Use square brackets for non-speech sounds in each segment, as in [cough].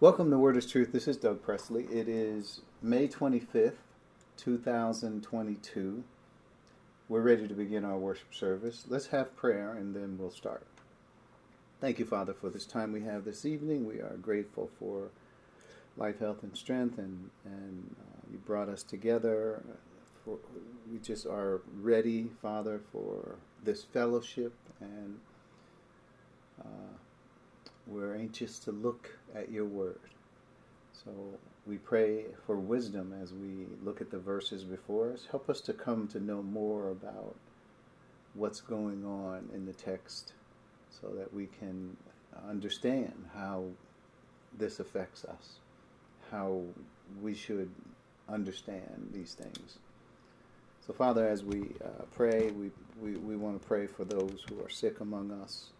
Welcome to Word is Truth. This is Doug Presley. It is May 25th, 2022. We're ready to begin our worship service. Let's have prayer and then we'll start. Thank you, Father, for this time we have this evening. We are grateful for life, health, and strength, and, and uh, you brought us together. For, we just are ready, Father, for this fellowship, and uh, we're anxious to look at your word. So we pray for wisdom as we look at the verses before us. Help us to come to know more about what's going on in the text so that we can understand how this affects us, how we should understand these things. So, Father, as we uh, pray, we, we, we want to pray for those who are sick among us.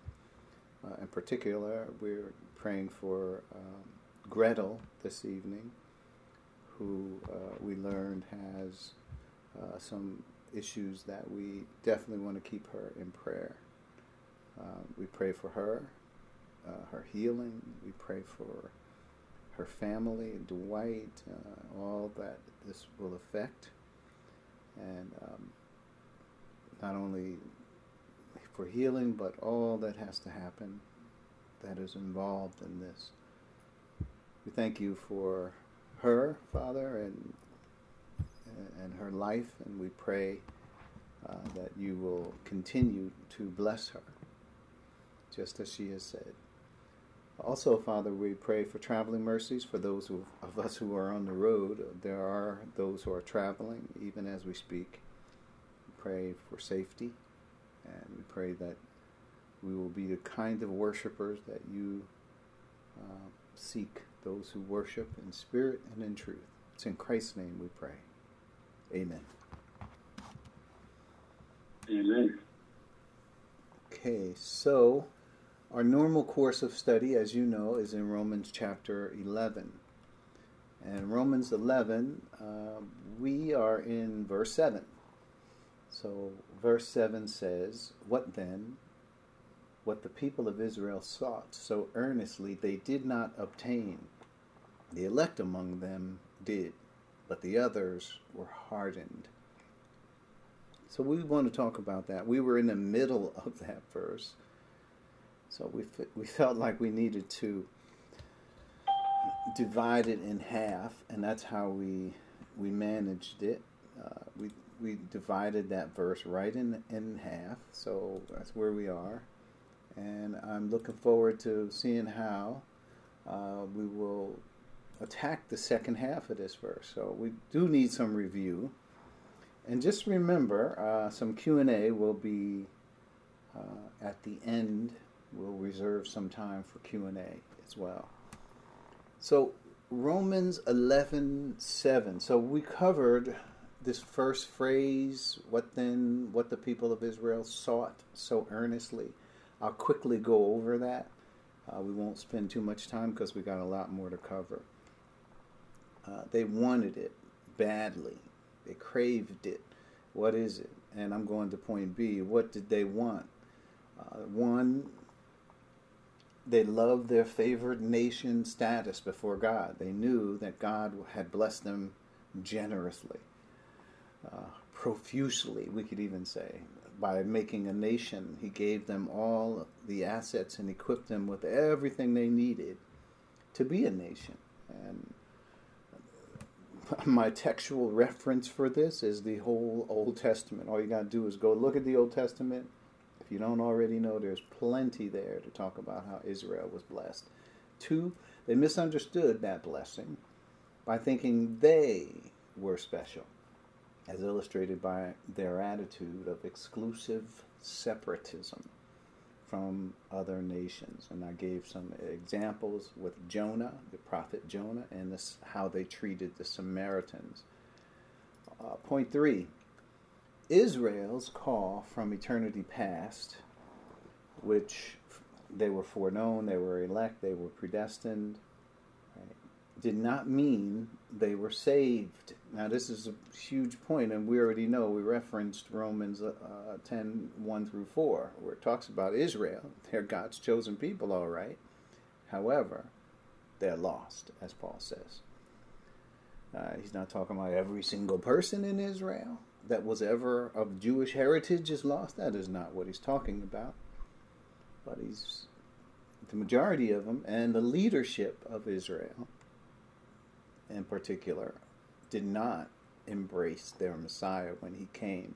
Uh, in particular, we're praying for um, Gretel this evening, who uh, we learned has uh, some issues that we definitely want to keep her in prayer. Uh, we pray for her, uh, her healing. We pray for her family, Dwight, uh, all that this will affect. And um, not only for healing, but all that has to happen that is involved in this. We thank you for her, Father, and and her life, and we pray uh, that you will continue to bless her, just as she has said. Also, Father, we pray for traveling mercies for those who, of us who are on the road. There are those who are traveling, even as we speak. We pray for safety, and we pray that we will be the kind of worshipers that you uh, seek those who worship in spirit and in truth. It's in Christ's name we pray. Amen. Amen. Okay, so our normal course of study, as you know, is in Romans chapter 11. And Romans 11, uh, we are in verse 7. So, verse 7 says, What then? What the people of Israel sought so earnestly they did not obtain. The elect among them did, but the others were hardened. So we want to talk about that. We were in the middle of that verse. So we, we felt like we needed to divide it in half, and that's how we, we managed it. Uh, we, we divided that verse right in, in half, so that's where we are. And I'm looking forward to seeing how uh, we will attack the second half of this verse. So we do need some review. And just remember, uh, some Q&A will be uh, at the end. We'll reserve some time for Q&A as well. So Romans 11:7. So we covered this first phrase, what then what the people of Israel sought so earnestly. I'll quickly go over that. Uh, we won't spend too much time because we got a lot more to cover. Uh, they wanted it badly. They craved it. What is it? And I'm going to point B. What did they want? Uh, one, they loved their favored nation status before God. They knew that God had blessed them generously, uh, profusely, we could even say. By making a nation, He gave them all the assets and equipped them with everything they needed to be a nation. And [laughs] my textual reference for this is the whole Old Testament. All you got to do is go look at the Old Testament. If you don't already know, there's plenty there to talk about how Israel was blessed. Two, they misunderstood that blessing by thinking they were special, as illustrated by their attitude of exclusive separatism from other nations. And I gave some examples with Jonah, the prophet Jonah, and this, how they treated the Samaritans. Uh, point three Israel's call from eternity past, which they were foreknown, they were elect, they were predestined, did not mean they were saved. Now, this is a huge point, and we already know, we referenced Romans uh, 10 1 through 4, where it talks about Israel. [laughs] They're God's chosen people, all right. However, they're lost, as Paul says. Uh, he's not talking about every single person in Israel that was ever of Jewish heritage is lost. That is not what he's talking about. But he's the majority of them and the leadership of Israel in particular did not embrace their Messiah when he came.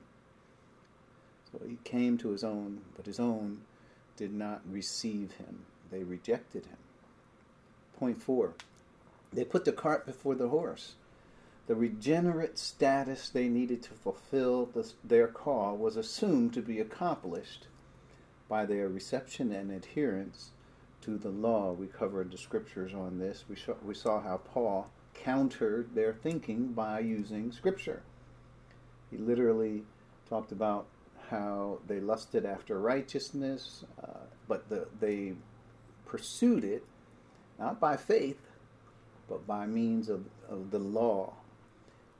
So he came to his own, but his own did not receive him. They rejected him. Point four, they put the cart before the horse. The regenerate status they needed to fulfill the, their call was assumed to be accomplished by their reception and adherence to the law. We covered the scriptures on this. We, saw, we saw how Paul countered their thinking by using scripture. He literally talked about how they lusted after righteousness, uh, but the, they pursued it not by faith, but by means of, of the law.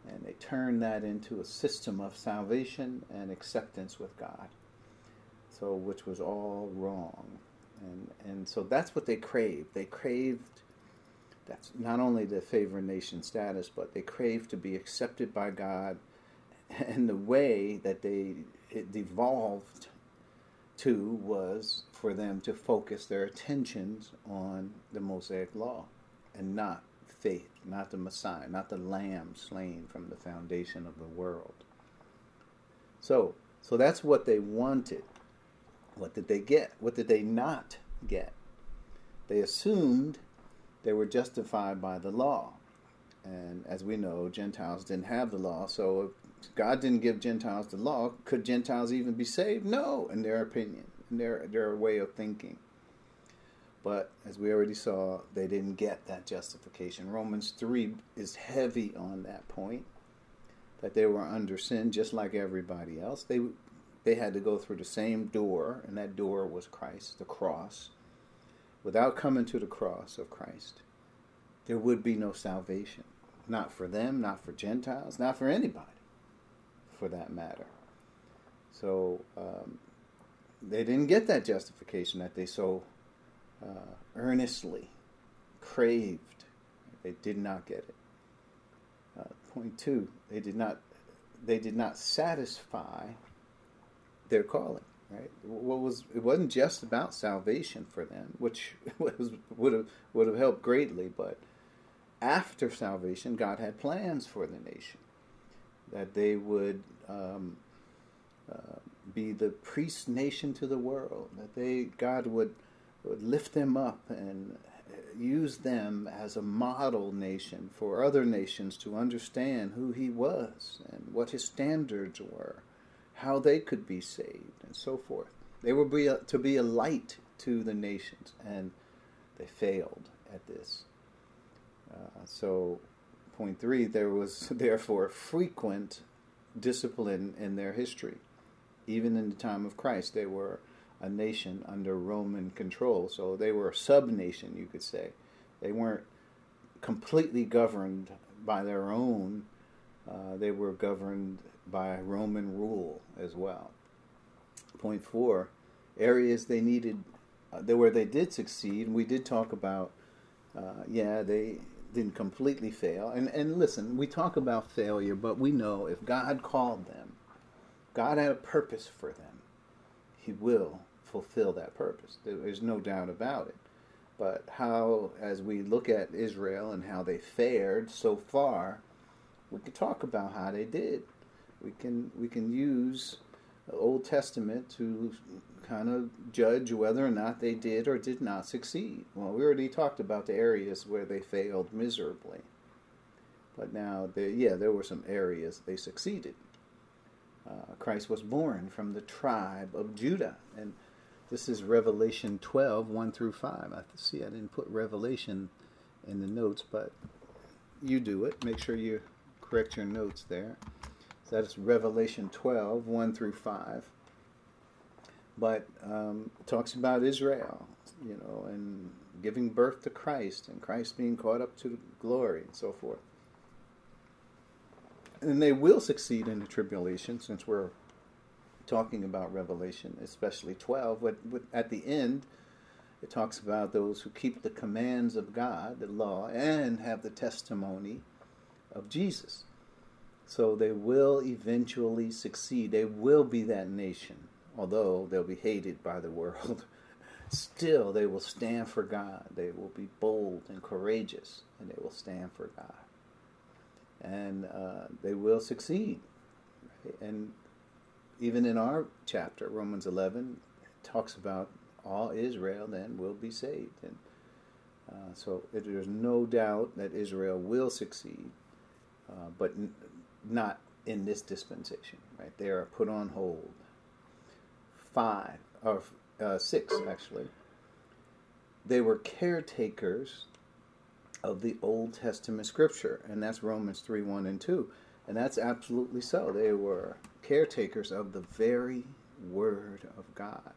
And they turned that into a system of salvation and acceptance with God. So, which was all wrong. And, and so that's what they craved. They craved that's not only the favored nation status, but they craved to be accepted by God. And the way that they it devolved to was for them to focus their attentions on the Mosaic law and not faith, not the Messiah, not the Lamb slain from the foundation of the world. So, so that's what they wanted. What did they get? What did they not get? They assumed they were justified by the law. And as we know, Gentiles didn't have the law, so if God didn't give Gentiles the law, could Gentiles even be saved? No, in their opinion, in their, their way of thinking. But as we already saw, they didn't get that justification. Romans 3 is heavy on that point that they were under sin just like everybody else. They they had to go through the same door, and that door was Christ, the cross. Without coming to the cross of Christ, there would be no salvation. Not for them, not for Gentiles, not for anybody, for that matter. So um, they didn't get that justification that they so uh, earnestly craved. They did not get it. Uh, point two, they did not. They did not satisfy their calling. Right? What was it wasn't just about salvation for them, which [laughs] was, would have would have helped greatly, but after salvation, God had plans for the nation that they would um, uh, be the priest nation to the world. That they God would would lift them up and use them as a model nation for other nations to understand who He was and what His standards were how they could be saved, and so forth. They were be a, to be a light to the nations, and they failed at this. Uh, so, point three, there was [laughs] therefore frequent discipline in their history. Even in the time of Christ, they were a nation under Roman control. So they were a sub nation, you could say. They weren't completely governed by their own, uh, they were governed by Roman rule as well. Point four, areas they needed, uh, where they did succeed, and we did talk about, uh, yeah, they didn't completely fail. And, and listen, we talk about failure, but we know if God called them, God had a purpose for them, He will fulfill that purpose. There's no doubt about it. But how, as we look at Israel and how they fared so far, we can talk about how they did we can we can use Old Testament to kind of judge whether or not they did or did not succeed. Well, we already talked about the areas where they failed miserably, but now, they, yeah, there were some areas they succeeded. Uh, Christ was born from the tribe of Judah, and this is Revelation 12, 1 through 5. I see I didn't put Revelation in the notes, but you do it. Make sure you correct your notes there. That's Revelation 12, 1 through 5. But um, talks about Israel, you know, and giving birth to Christ and Christ being caught up to glory and so forth. And they will succeed in the tribulation since we're talking about Revelation, especially 12. But, but at the end, it talks about those who keep the commands of God, the law, and have the testimony of Jesus. So they will eventually succeed. They will be that nation, although they'll be hated by the world. [laughs] Still, they will stand for God. They will be bold and courageous, and they will stand for God. And uh, they will succeed. Right? And even in our chapter, Romans 11, talks about all Israel then will be saved. And uh, so there's no doubt that Israel will succeed, uh, but n- not in this dispensation. Right? They are put on hold. Five or uh, six actually. They were caretakers of the Old Testament Scripture, and that's Romans three one and two, and that's absolutely so. They were caretakers of the very Word of God.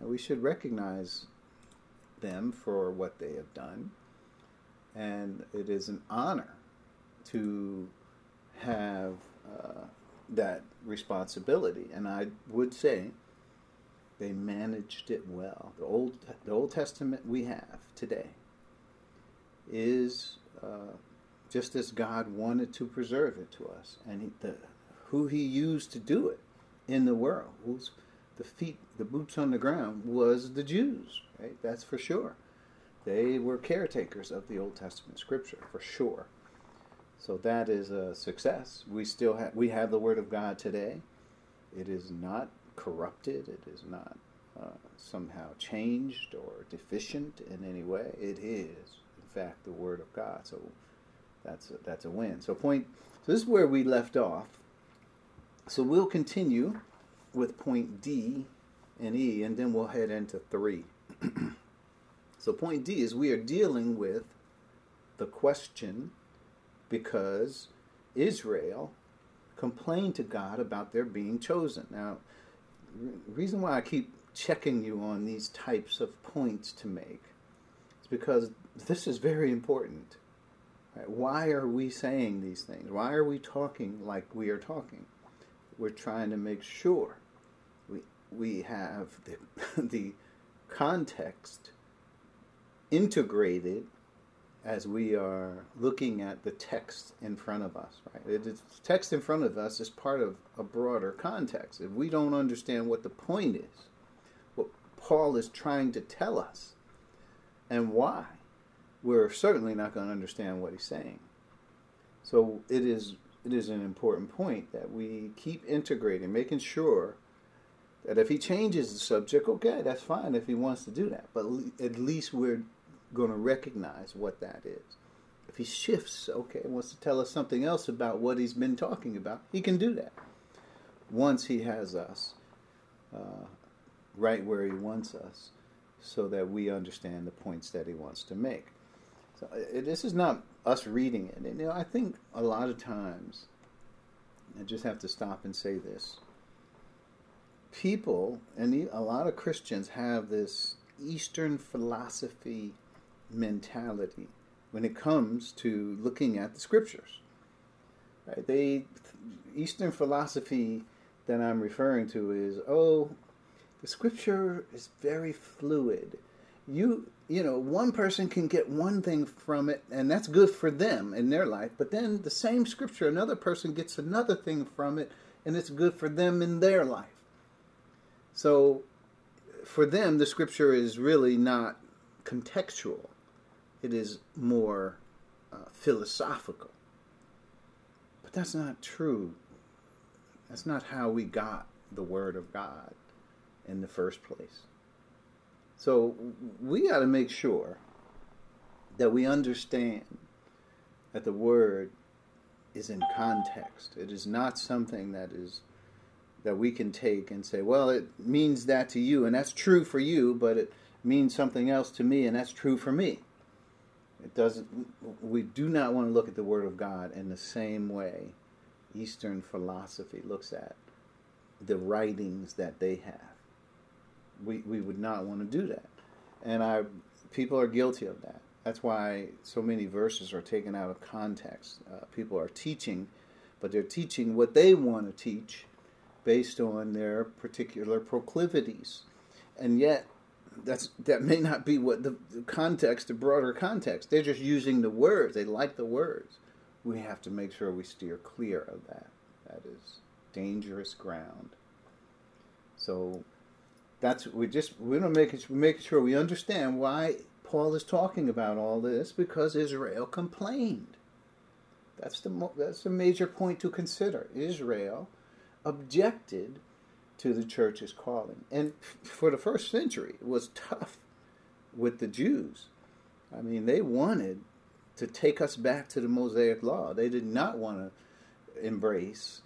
And we should recognize them for what they have done. And it is an honor to have uh, that responsibility. And I would say they managed it well. The Old, the Old Testament we have today is uh, just as God wanted to preserve it to us, and he, the, who He used to do it in the world, who's the feet, the boots on the ground, was the Jews. Right, that's for sure. They were caretakers of the Old Testament Scripture for sure. So that is a success. We still have we have the Word of God today. It is not corrupted. It is not uh, somehow changed or deficient in any way. It is, in fact, the Word of God. So that's a, that's a win. So point. So this is where we left off. So we'll continue with point D and E, and then we'll head into three. [clears throat] so point D is we are dealing with the question because Israel complained to God about their being chosen. Now, the reason why I keep checking you on these types of points to make is because this is very important. Right? Why are we saying these things? Why are we talking like we are talking? We're trying to make sure we we have the [laughs] the context integrated as we are looking at the text in front of us, right? The text in front of us is part of a broader context. If we don't understand what the point is, what Paul is trying to tell us, and why, we're certainly not going to understand what he's saying. So it is it is an important point that we keep integrating, making sure that if he changes the subject, okay, that's fine if he wants to do that. But at least we're going to recognize what that is. If he shifts, okay, wants to tell us something else about what he's been talking about, he can do that once he has us uh, right where he wants us so that we understand the points that he wants to make. So uh, this is not us reading it. And, you know, I think a lot of times, I just have to stop and say this. People, and a lot of Christians have this Eastern philosophy mentality when it comes to looking at the scriptures. Right? They Eastern philosophy that I'm referring to is oh, the scripture is very fluid. You you know, one person can get one thing from it, and that's good for them in their life. But then the same scripture, another person gets another thing from it, and it's good for them in their life. So, for them, the scripture is really not contextual it is more uh, philosophical. But that's not true. That's not how we got the Word of God in the first place. So we got to make sure that we understand that the Word is in context. It is not something that is that we can take and say, well, it means that to you, and that's true for you, but it means something else to me, and that's true for me. It doesn't. We do not want to look at the Word of God in the same way Eastern philosophy looks at the writings that they have. We we would not want to do that, and I people are guilty of that. That's why so many verses are taken out of context. Uh, people are teaching, but they're teaching what they want to teach based on their particular proclivities, and yet that's that may not be what the, the context, the broader context. They're just using the words. They like the words. We have to make sure we steer clear of that. That is dangerous ground. So that's we just we don't make it, we're making sure we understand why Paul is talking about all this because Israel complained. That's the that's a major point to consider. Israel objected to the church's calling, and for the first century, it was tough with the Jews. I mean, they wanted to take us back to the Mosaic law. They did not want to embrace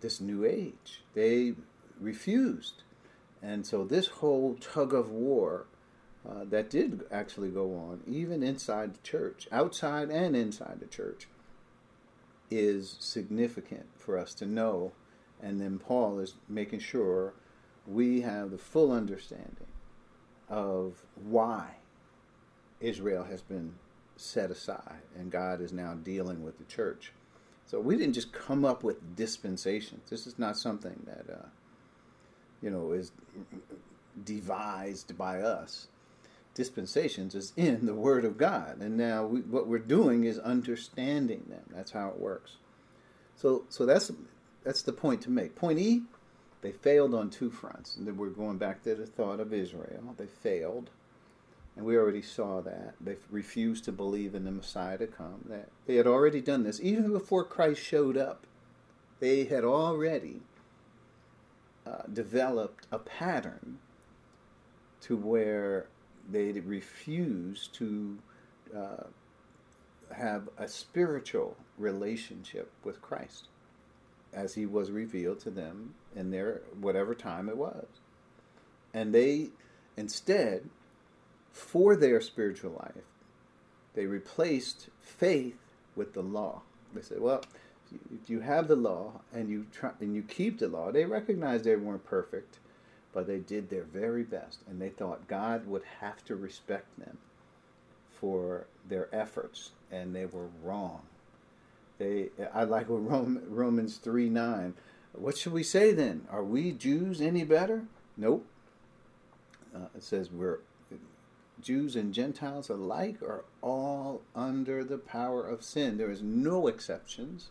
this new age. They refused. And so this whole tug of war uh, that did actually go on, even inside the church, outside and inside the church, is significant for us to know. And then Paul is making sure we have the full understanding of why Israel has been set aside and God is now dealing with the church. So we didn't just come up with dispensations. This is not something that, uh, you know, is devised by us. Dispensations is in the Word of God, and now we, what we're doing is understanding them. That's how it works. So, so that's that's the point to make. Point E, they failed on two fronts. And then we're going back to the thought of Israel. They failed, and we already saw that they refused to believe in the Messiah to come. That they had already done this even before Christ showed up. They had already uh, developed a pattern to where they refused to uh, have a spiritual relationship with Christ as he was revealed to them in their whatever time it was. And they instead, for their spiritual life, they replaced faith with the law. They said, well, if you have the law and you try and you keep the law, they recognized they weren't perfect, but they did their very best, and they thought God would have to respect them for their efforts, and they were wrong. They, I like what Romans three nine. What should we say then? Are we Jews any better? Nope. Uh, it says we're Jews and Gentiles alike are all under the power of sin. There is no exceptions.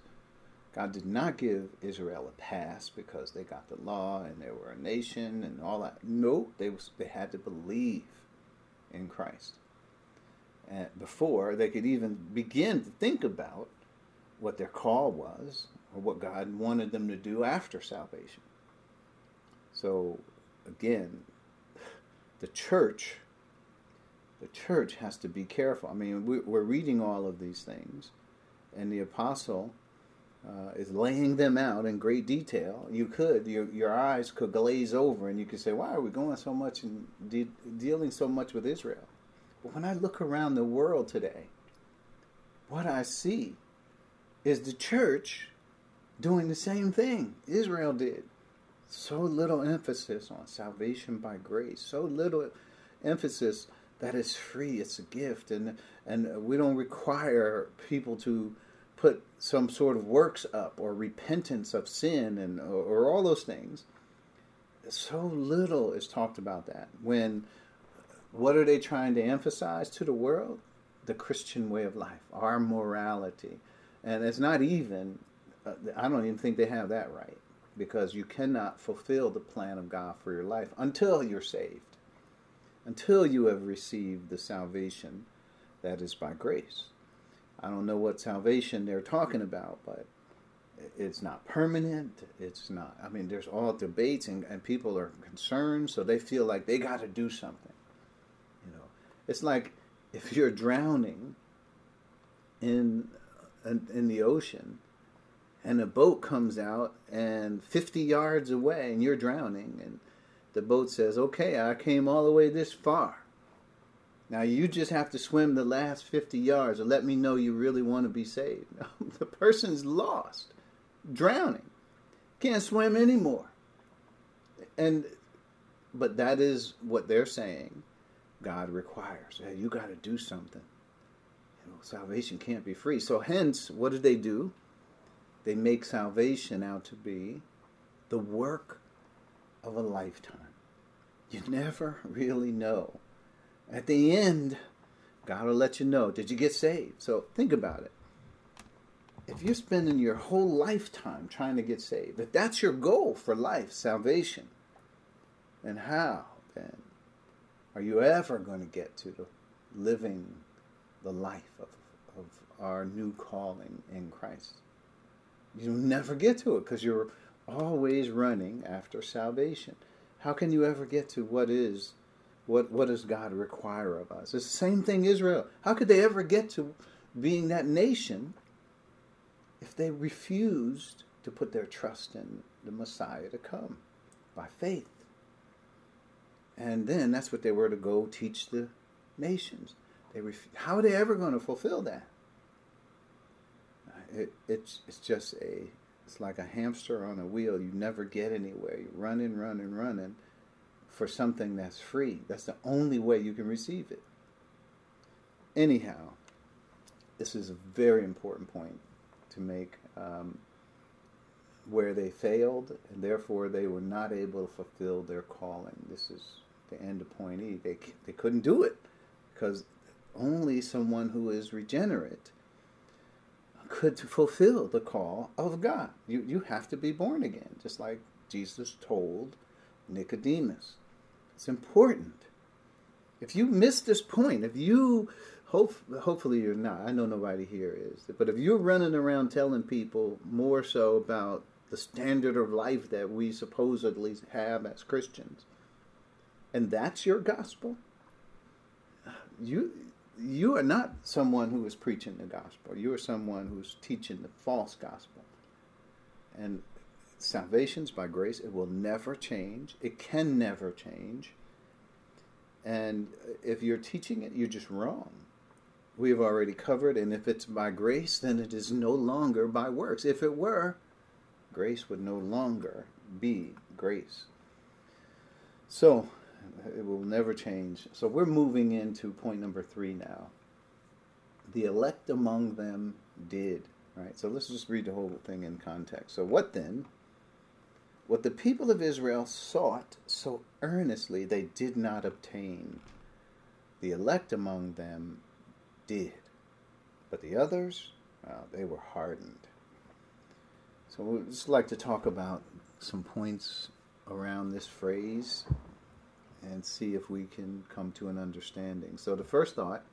God did not give Israel a pass because they got the law and they were a nation and all that. No, they was, they had to believe in Christ. And before they could even begin to think about what their call was or what God wanted them to do after salvation. So again, the church the church has to be careful. I mean, we're reading all of these things, and the apostle uh, is laying them out in great detail. You could, your, your eyes could glaze over and you could say, why are we going so much and de- dealing so much with Israel? But when I look around the world today, what I see is the church doing the same thing Israel did. So little emphasis on salvation by grace, so little emphasis that it's free, it's a gift, and, and we don't require people to put some sort of works up or repentance of sin and or, or all those things. So little is talked about that. When what are they trying to emphasize to the world? The Christian way of life, our morality, and it's not even. Uh, I don't even think they have that right because you cannot fulfill the plan of God for your life until you're saved, until you have received the salvation that is by grace. I don't know what salvation they're talking about, but it's not permanent. It's not. I mean, there's all debates and, and people are concerned, so they feel like they got to do something. You know, it's like if you're drowning in in, the ocean, and a boat comes out and 50 yards away, and you're drowning, and the boat says, "Okay, I came all the way this far." Now you just have to swim the last 50 yards and let me know you really want to be saved. [laughs] the person's lost, drowning, can't swim anymore. And but that is what they're saying God requires. Hey, you got to do something. Salvation can't be free. So hence, what did they do? They make salvation out to be the work of a lifetime. You never [laughs] really know. At the end, God will let you know. Did you get saved? So think about it. If you're spending your whole lifetime trying to get saved, if that's your goal for life, salvation, then how then are you ever going to get to the living the life of, of our new calling in Christ? You'll never get to it because you're always running after salvation. How can you ever get to what is what what does God require of us? It's the same thing Israel. How could they ever get to being that nation if they refused to put their trust in the Messiah to come by faith? And then that's what they were to go teach the nations. They ref- how are they ever going to fulfill that? It, it's it's just a it's like a hamster on a wheel. You never get anywhere. You're running, running, running for something that's free. That's the only way you can receive it. Anyhow, this is a very important point to make um, where they failed, and therefore they were not able to fulfill their calling. This is the end of point E. They, they couldn't do it because only someone who is regenerate could fulfill the call of God. You, you have to be born again, just like Jesus told Nicodemus. It's important. If you miss this point, if you hope, hopefully you're not. I know nobody here is, but if you're running around telling people more so about the standard of life that we supposedly have as Christians, and that's your gospel, you you are not someone who is preaching the gospel. You are someone who's teaching the false gospel. And salvation's by grace. It will never change. It can never change. And if you're teaching it, you're just wrong. We have already covered, and if it's by grace, then it is no longer by works. If it were, grace would no longer be grace. So, it will never change. So we're moving into point number three now. The elect among them did. Right? So let's just read the whole thing in context. So what then? What the people of Israel sought so earnestly they did not obtain. The elect among them did. But the others, well, they were hardened. So we'd just like to talk about some points around this phrase and see if we can come to an understanding. So the first thought,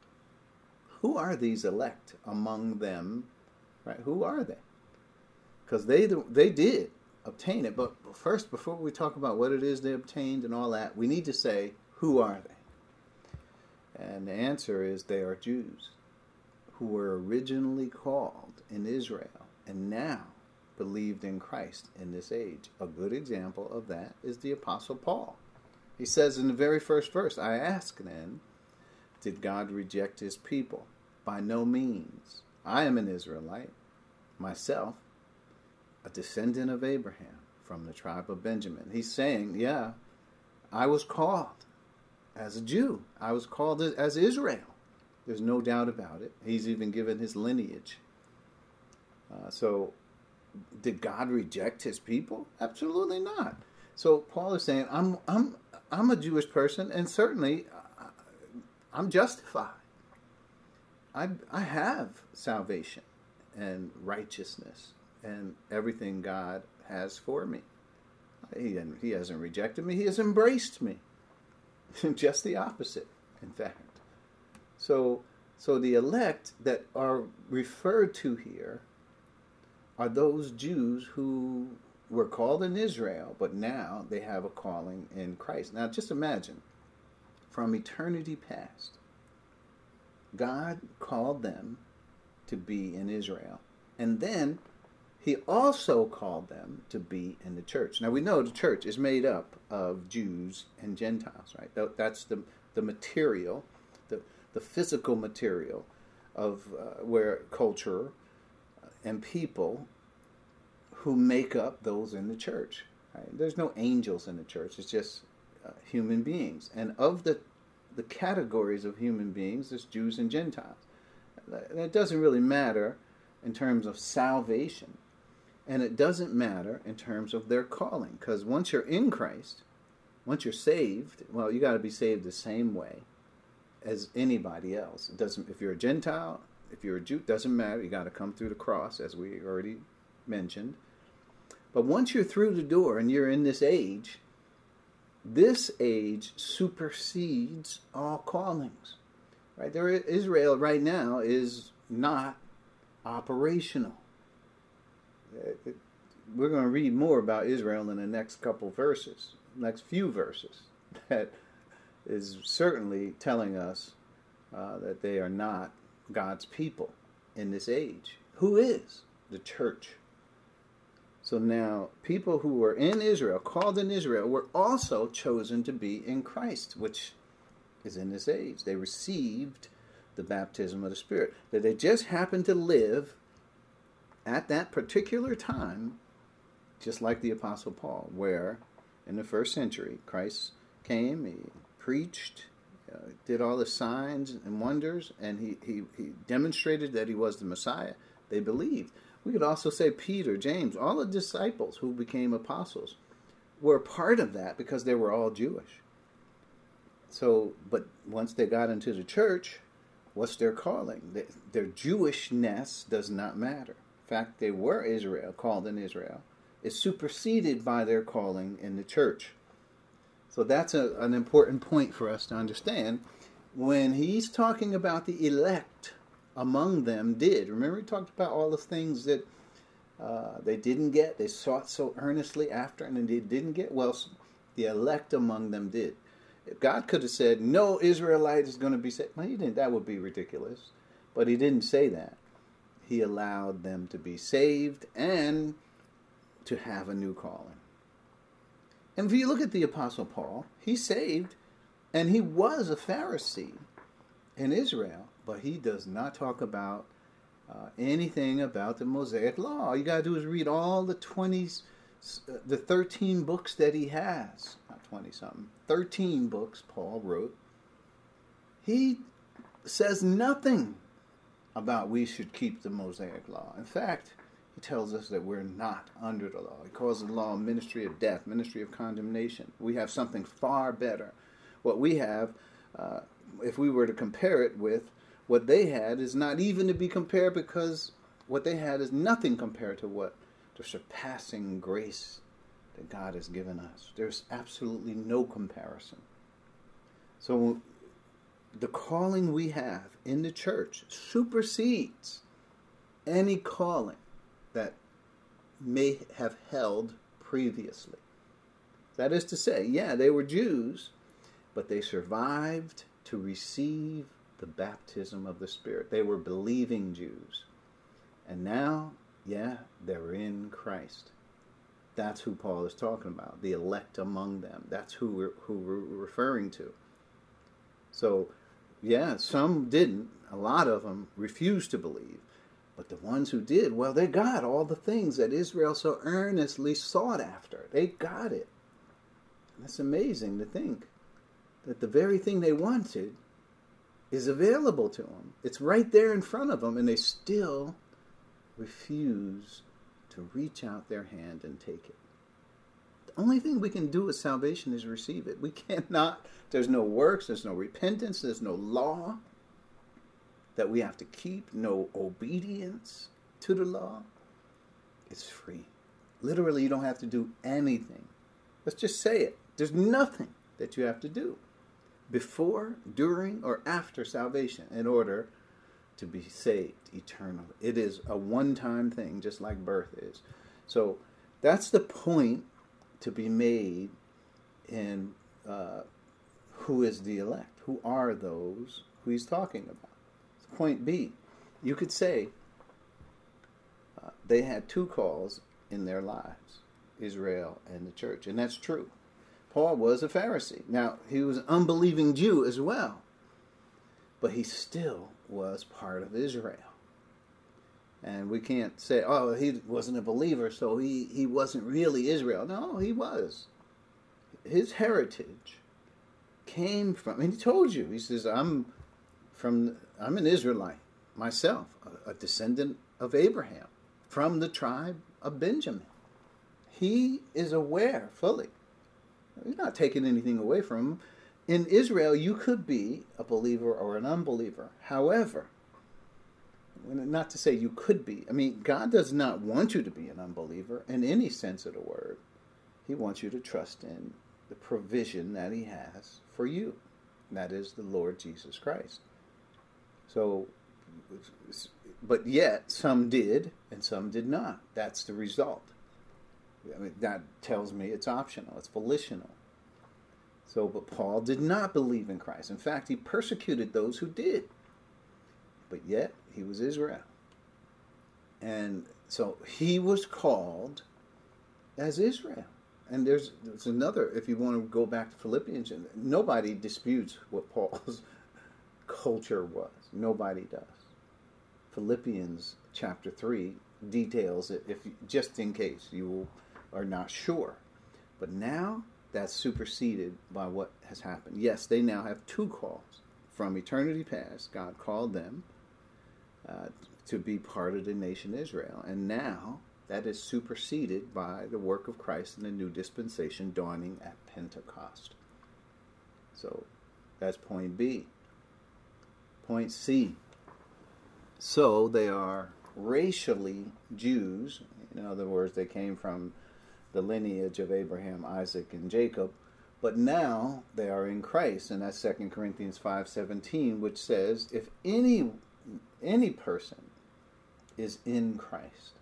who are these elect among them? Right? Who are they? Because they they did obtain it, but first, before we talk about what it is they obtained and all that, we need to say who are they? And the answer is they are Jews who were originally called in Israel and now believed in Christ in this age. A good example of that is the Apostle Paul. He says in the very first verse, I ask then, did God reject his people? By no means. I am an Israelite, myself, a descendant of Abraham from the tribe of Benjamin. He's saying, yeah, I was called as a Jew. I was called as Israel. There's no doubt about it. He's even given his lineage. Uh, so, did God reject his people? Absolutely not. So Paul is saying, I'm, I'm, I'm a Jewish person, and certainly uh, I'm justified. I, I have salvation and righteousness and everything God has for me. He, he hasn't rejected me, He has embraced me. [laughs] Just the opposite, in fact. So, so the elect that are referred to here are those Jews who were called in Israel, but now they have a calling in Christ. Now, just imagine from eternity past, God called them to be in Israel. And then he also called them to be in the church. Now, we know the church is made up of Jews and Gentiles, right? That's the, the material, the, the physical material of uh, where culture and people who make up those in the church. Right? There's no angels in the church. It's just uh, human beings. And of the the categories of human beings, there's Jews and Gentiles. That doesn't really matter in terms of salvation, and it doesn't matter in terms of their calling, because once you're in Christ, Once you're saved, well, you got to be saved the same way as anybody else. It doesn't if you're a Gentile, if you're a Jew, doesn't matter. You got to come through the cross, as we already mentioned. But once you're through the door and you're in this age, this age supersedes all callings. Right there, Israel right now is not operational. We're going to read more about Israel in the next couple verses, next few verses, [laughs] that is certainly telling us uh, that they are not God's people in this age. Who is? The church. So now, people who were in Israel, called in Israel, were also chosen to be in Christ, which is in this age. They received the baptism of the Spirit. That they just happened to live at that particular time, just like the Apostle Paul, where in the first century Christ came, he preached, uh, did all the signs and wonders, and he, he, he demonstrated that he was the Messiah. They believed. We could also say Peter, James, all the disciples who became apostles were part of that because they were all Jewish. So, but once they got into the church, what's their calling? Their Jewishness does not matter. In fact, they were Israel, called in Israel. Is superseded by their calling in the church. So that's a, an important point for us to understand. When he's talking about the elect among them did. Remember, he talked about all the things that uh, they didn't get, they sought so earnestly after, and they didn't get. Well, the elect among them did. If God could have said, "No Israelite is going to be saved," well, he didn't. That would be ridiculous. But he didn't say that. He allowed them to be saved and to have a new calling. And if you look at the Apostle Paul, he saved and he was a Pharisee in Israel, but he does not talk about uh, anything about the Mosaic Law. All you got to do is read all the 20s, uh, the 13 books that he has. Not 20 something, 13 books Paul wrote. He says nothing about we should keep the Mosaic Law. In fact, he tells us that we're not under the law. He calls the law ministry of death, ministry of condemnation. We have something far better. What we have, uh, if we were to compare it with what they had, is not even to be compared because what they had is nothing compared to what the surpassing grace that God has given us. There's absolutely no comparison. So the calling we have in the church supersedes any calling that may have held previously. That is to say, yeah, they were Jews, but they survived to receive the baptism of the Spirit. They were believing Jews. And now, yeah, they're in Christ. That's who Paul is talking about, the elect among them. That's who we're, who we're referring to. So, yeah, some didn't. A lot of them refused to believe. But the ones who did, well, they got all the things that Israel so earnestly sought after. They got it. That's amazing to think that the very thing they wanted is available to them. It's right there in front of them, and they still refuse to reach out their hand and take it. The only thing we can do with salvation is receive it. We [laughs] cannot, there's no works, there's no repentance, there's no law that we have to keep, no obedience to the law. It's free. Literally, you don't have to do anything. Let's just say it. There's nothing that you have to do before, during, or after salvation in order to be saved eternally. It is a one time thing, just like birth is. So that's the point to be made in uh, who is the elect? Who are those who he's talking about? Point B, you could say uh, they had two calls in their lives Israel and the church, and that's true. Paul was a Pharisee. Now, he was an unbelieving Jew as well, but he still was part of Israel. And we can't say, oh, he wasn't a believer, so he, he wasn't really Israel. No, he was. His heritage came from, and he told you, he says, I'm from I'm an Israelite myself, a, a descendant of Abraham from the tribe of Benjamin. He is aware fully He's not taking anything away from them. In Israel, you could be a believer or an unbeliever. However, not to say you could be. I mean, God does not want you to be an unbeliever in any sense of the word. He wants you to trust in the provision that He has for you. That is the Lord Jesus Christ. So, but yet some did and some did not. That's the result. I mean, that tells me it's optional, it's volitional. So, but Paul did not believe in Christ. In fact, he persecuted those who did. But yet, he was Israel. And so he was called as Israel. And there's, there's another, if you want to go back to Philippians, and nobody disputes what Paul's [laughs] culture was. Nobody does. Philippians chapter 3 details it, if just in case you are not sure. But now that's superseded by what has happened. Yes, they now have two calls. From eternity past, God called them uh, to be part of the nation Israel. And now that is superseded by the work of Christ in the new dispensation dawning at Pentecost. So that's point B. Point C. So they are racially Jews. In other words, they came from the lineage of Abraham, Isaac, and Jacob. But now they are in Christ, and that's 2 Corinthians 5:17, which says, "If any any person is in Christ,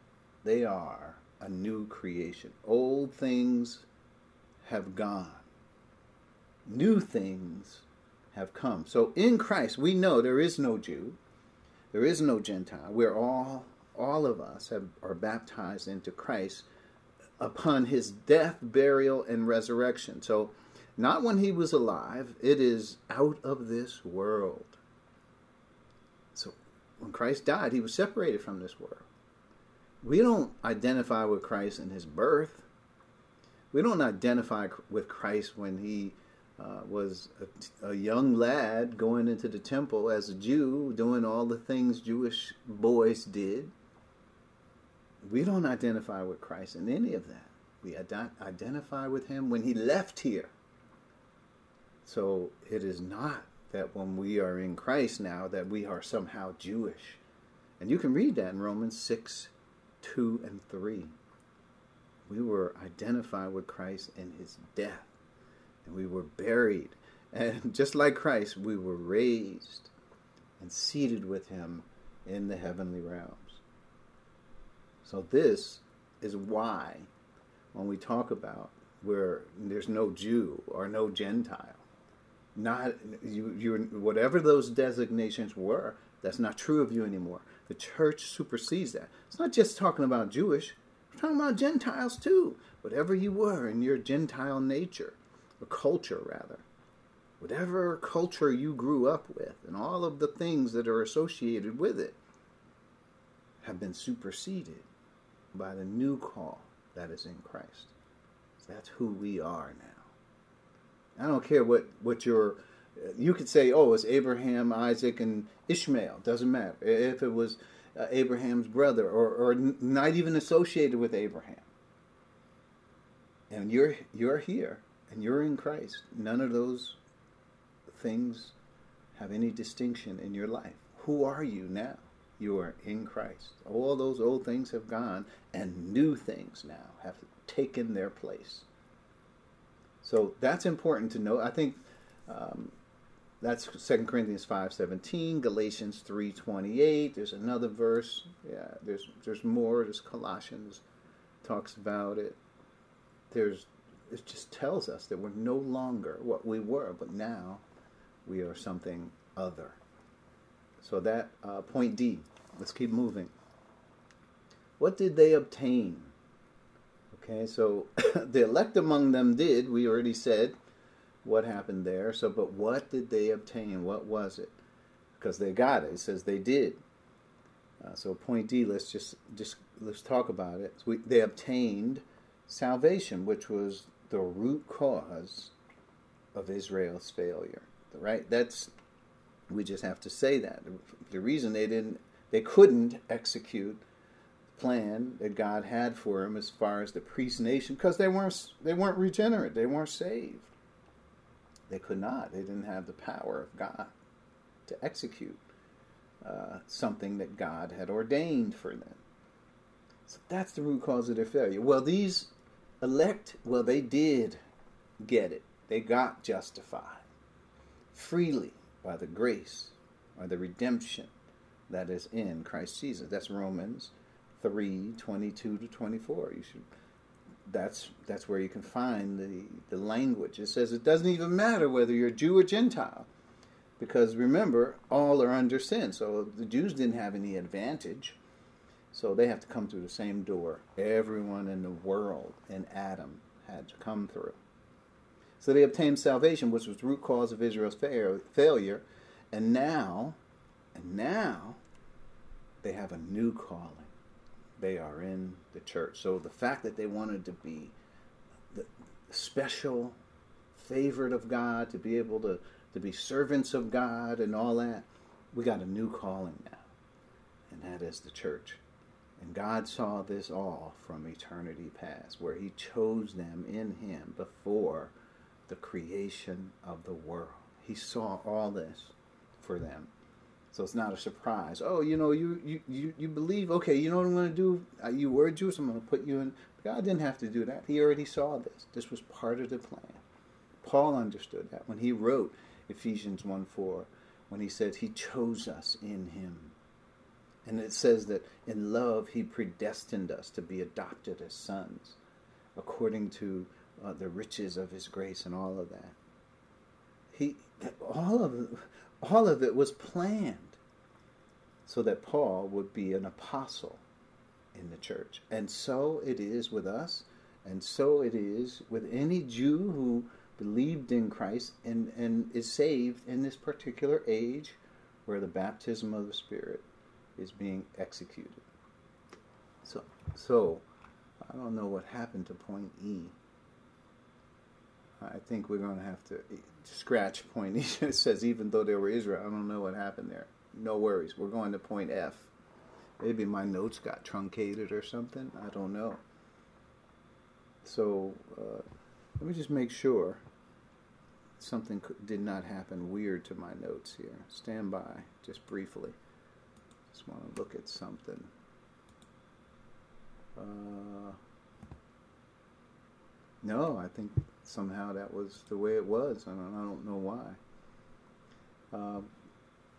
they are a new creation. Old things have gone. New things have come. So in Christ, we know there is no Jew, there is no Gentile. We're all, all of us have, are baptized into Christ upon his death, burial, and resurrection. So, not when he was alive, it is out of this world. So, when Christ died, he was separated from this world. We don't identify with Christ in his birth. We don't identify with Christ when he uh, was a, a, young lad going into the temple as a Jew, doing all the things Jewish boys did. We don't identify with Christ in any of that. We identify with him when he left here. So it is not that when we are in Christ now that we are somehow Jewish. And you can read that in Romans 6 2 and 3. We were identified with Christ in his death, and we were buried. And just like Christ, we were raised and seated with him in the heavenly realms. So, this is why, when we talk about where there's no Jew or no Gentile, not you, you whatever those designations were, that's not true of you anymore. The church supersedes that. It's not just talking about Jewish, we're talking about Gentiles too. Whatever you were in your Gentile nature, or culture rather, whatever culture you grew up with, and all of the things that are associated with it, have been superseded by the new call that is in Christ. So that's who we are now. I don't care what, what your you could say, oh, it's Abraham, Isaac, and Ishmael. Doesn't matter. If it was uh, Abraham's brother or, or not even associated with Abraham. And you're, you're here and you're in Christ. None of those things have any distinction in your life. Who are you now? You are in Christ. All those old things have gone, and new things now have taken their place. So that's important to know. I think um, that's 2 Corinthians 5.17, Galatians 3.28. There's another verse. Yeah, there's there's more. There's Colossians talks about it. There's it just tells us that we're no longer what we were, but now we are something other. So that uh, point D. Let's keep moving. What did they obtain? Okay, so [coughs] the elect among them did, we already said, what happened there. So, but what did they obtain? What was it? Because they got it. It says they did. Uh, so, point D. Let's just just let's talk about it. We, they obtained salvation, which was the root cause of Israel's failure. Right? That's we just have to say that the reason they didn't they couldn't execute the plan that God had for them as far as the priest nation, because they weren't they weren't regenerate, they weren't saved. They could not. They didn't have the power of God to execute uh, something that God had ordained for them. So that's the root cause of their failure. Well, these elect, well, they did get it. They got justified freely by the grace or the redemption that is in Christ Jesus. That's Romans 3 22 to 24. You should that's that's where you can find the, the language. It says it doesn't even matter whether you're Jew or Gentile. Because remember, all are under sin. So the Jews didn't have any advantage. So they have to come through the same door. Everyone in the world in Adam had to come through. So they obtained salvation, which was the root cause of Israel's failure. And now, and now, they have a new calling. They are in the church. So the fact that they wanted to be the special favorite of God, to be able to, to be servants of God and all that, we got a new calling now. And that is the church. And God saw this all from eternity past, where He chose them in Him before the creation of the world. He saw all this for them. So it's not a surprise. Oh, you know, you you, you, believe, okay, you know what I'm going to do? Uh, you were Jewish, I'm going to put you in. God didn't have to do that. He already saw this. This was part of the plan. Paul understood that when he wrote Ephesians 1 4, when he said he chose us in him. And it says that in love he predestined us to be adopted as sons according to uh, the riches of his grace and all of that. He all of all of it was planned so that Paul would be an apostle in the church. And so it is with us, and so it is with any Jew who believed in Christ and, and is saved in this particular age where the baptism of the Spirit is being executed. So, so I don't know what happened to point E. I think we're going to have to scratch [laughs] point it says even though they were Israel, I don't know what happened there. No worries. We're going to point F. Maybe my notes got truncated or something. I don't know. So uh, let me just make sure something did not happen weird to my notes here. Stand by just briefly. Just want to look at something. Uh, no, I think somehow that was the way it was, and I don't know why. Um,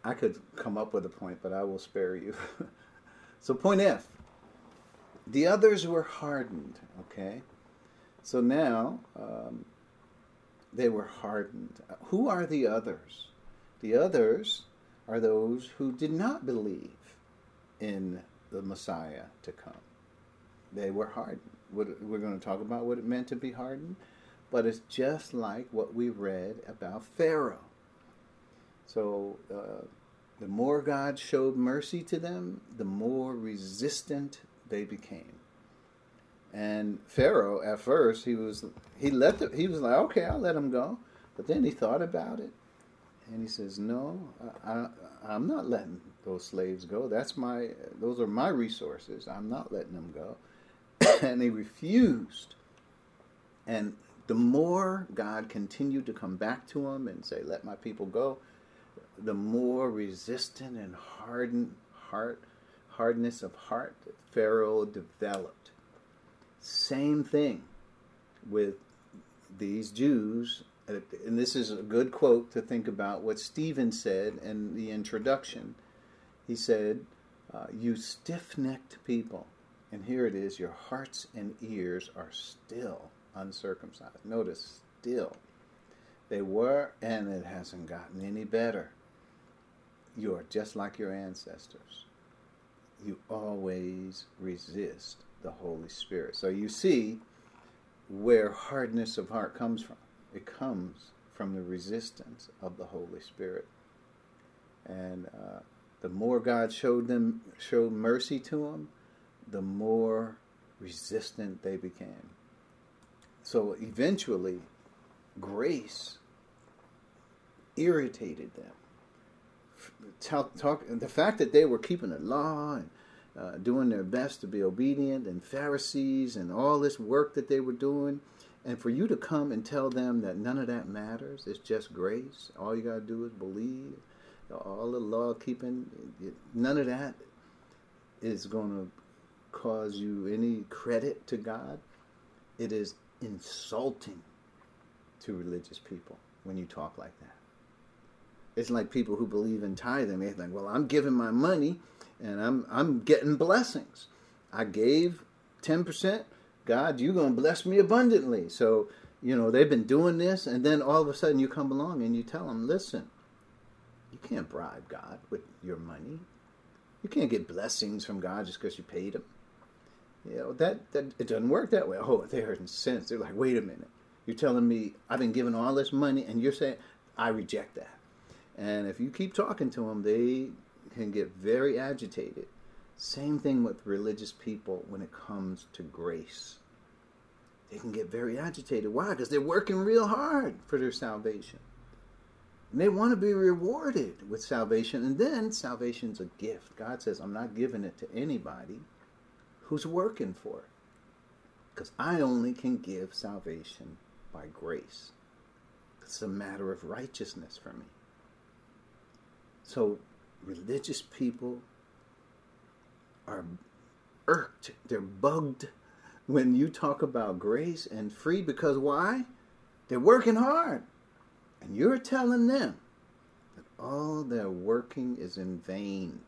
I could come up with a point, but I will spare you. [laughs] so, point F. The others were hardened, okay? So now um, they were hardened. Who are the others? The others are those who did not believe in the Messiah to come. They were hardened. We're going to talk about what it meant to be hardened, but it's just like what we read about Pharaoh. So, uh, the more God showed mercy to them, the more resistant they became. And Pharaoh, at first, he was he let the, he was like, okay, I'll let him go, but then he thought about it, and he says, no, I, I, I'm not letting those slaves go. That's my those are my resources. I'm not letting them go. [coughs] and he refused. And the more God continued to come back to him and say, "Let my people go," the more resistant and hardened heart, hardness of heart that Pharaoh developed. Same thing with these Jews, and this is a good quote to think about what Stephen said in the introduction. He said, uh, "You stiff-necked people." And here it is your hearts and ears are still uncircumcised. Notice, still. They were, and it hasn't gotten any better. You are just like your ancestors. You always resist the Holy Spirit. So you see where hardness of heart comes from. It comes from the resistance of the Holy Spirit. And uh, the more God showed them, showed mercy to them, the more resistant they became. So eventually, grace irritated them. Talk, talk, the fact that they were keeping the law and uh, doing their best to be obedient, and Pharisees, and all this work that they were doing. And for you to come and tell them that none of that matters, it's just grace. All you got to do is believe. All the law keeping, none of that is going to cause you any credit to God. It is insulting to religious people when you talk like that. It's like people who believe in tithing. They think, "Well, I'm giving my money, and I'm I'm getting blessings. I gave ten percent. God, you're going to bless me abundantly." So you know they've been doing this, and then all of a sudden you come along and you tell them, "Listen, you can't bribe God with your money. You can't get blessings from God just because you paid Him." You know that that it doesn't work that way. Oh, they're incensed. They're like, "Wait a minute." You're telling me I've been given all this money, and you're saying I reject that. And if you keep talking to them, they can get very agitated. Same thing with religious people when it comes to grace. They can get very agitated. Why? Because they're working real hard for their salvation. And they want to be rewarded with salvation. And then salvation's a gift. God says, I'm not giving it to anybody who's working for it. Because I only can give salvation by grace. It's a matter of righteousness for me. So religious people are irked, they're bugged when you talk about grace and free because why? They're working hard. And you're telling them that all their working is in vain.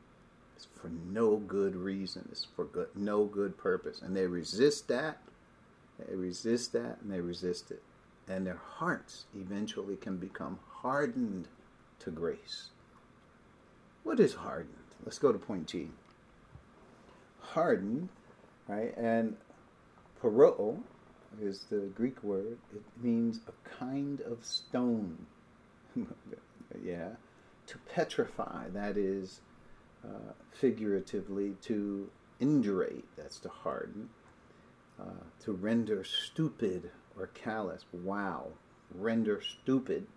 It's for no good reason. It's for good, no good purpose. And they resist that. They resist that and they resist it. And their hearts eventually can become hardened to grace. What is hardened? Let's go to point G. Hardened, right? And poroo is the Greek word. It means a kind of stone. [laughs] yeah. To petrify, that is uh, figuratively to indurate, that's to harden. Uh, to render stupid or callous. Wow. Render stupid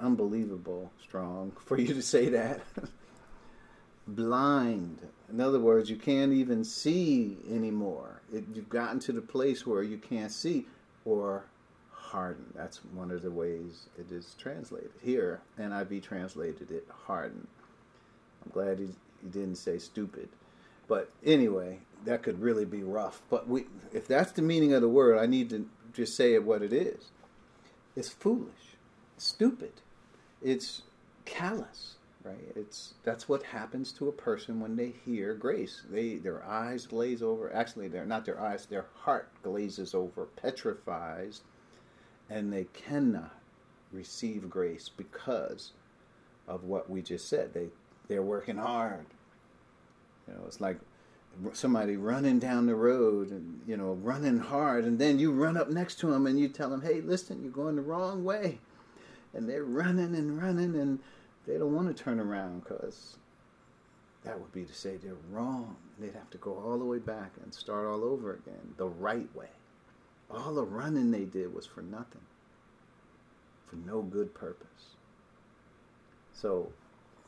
unbelievable strong [laughs] for you to say that. [laughs] Blind. In other words, you can't even see anymore. It, you've gotten to the place where you can't see or hardened. That's one of the ways it is translated. Here, NIV translated it hardened. I'm glad he, he didn't say stupid. But anyway, that could really be rough. But we, if that's the meaning of the word, I need to just say it what it is. It's foolish, stupid it's callous, right? It's that's what happens to a person when they hear grace. They their eyes glaze over. Actually, they're not their eyes. Their heart glazes over, petrifies, and they cannot receive grace because of what we just said. They they're working hard. You know, it's like somebody running down the road and you know running hard, and then you run up next to them and you tell them, "Hey, listen, you're going the wrong way." and they're running and running and they don't want to turn around because that would be to say they're wrong. They'd have to go all the way back and start all over again, the right way. All the running they did was for nothing, for no good purpose. So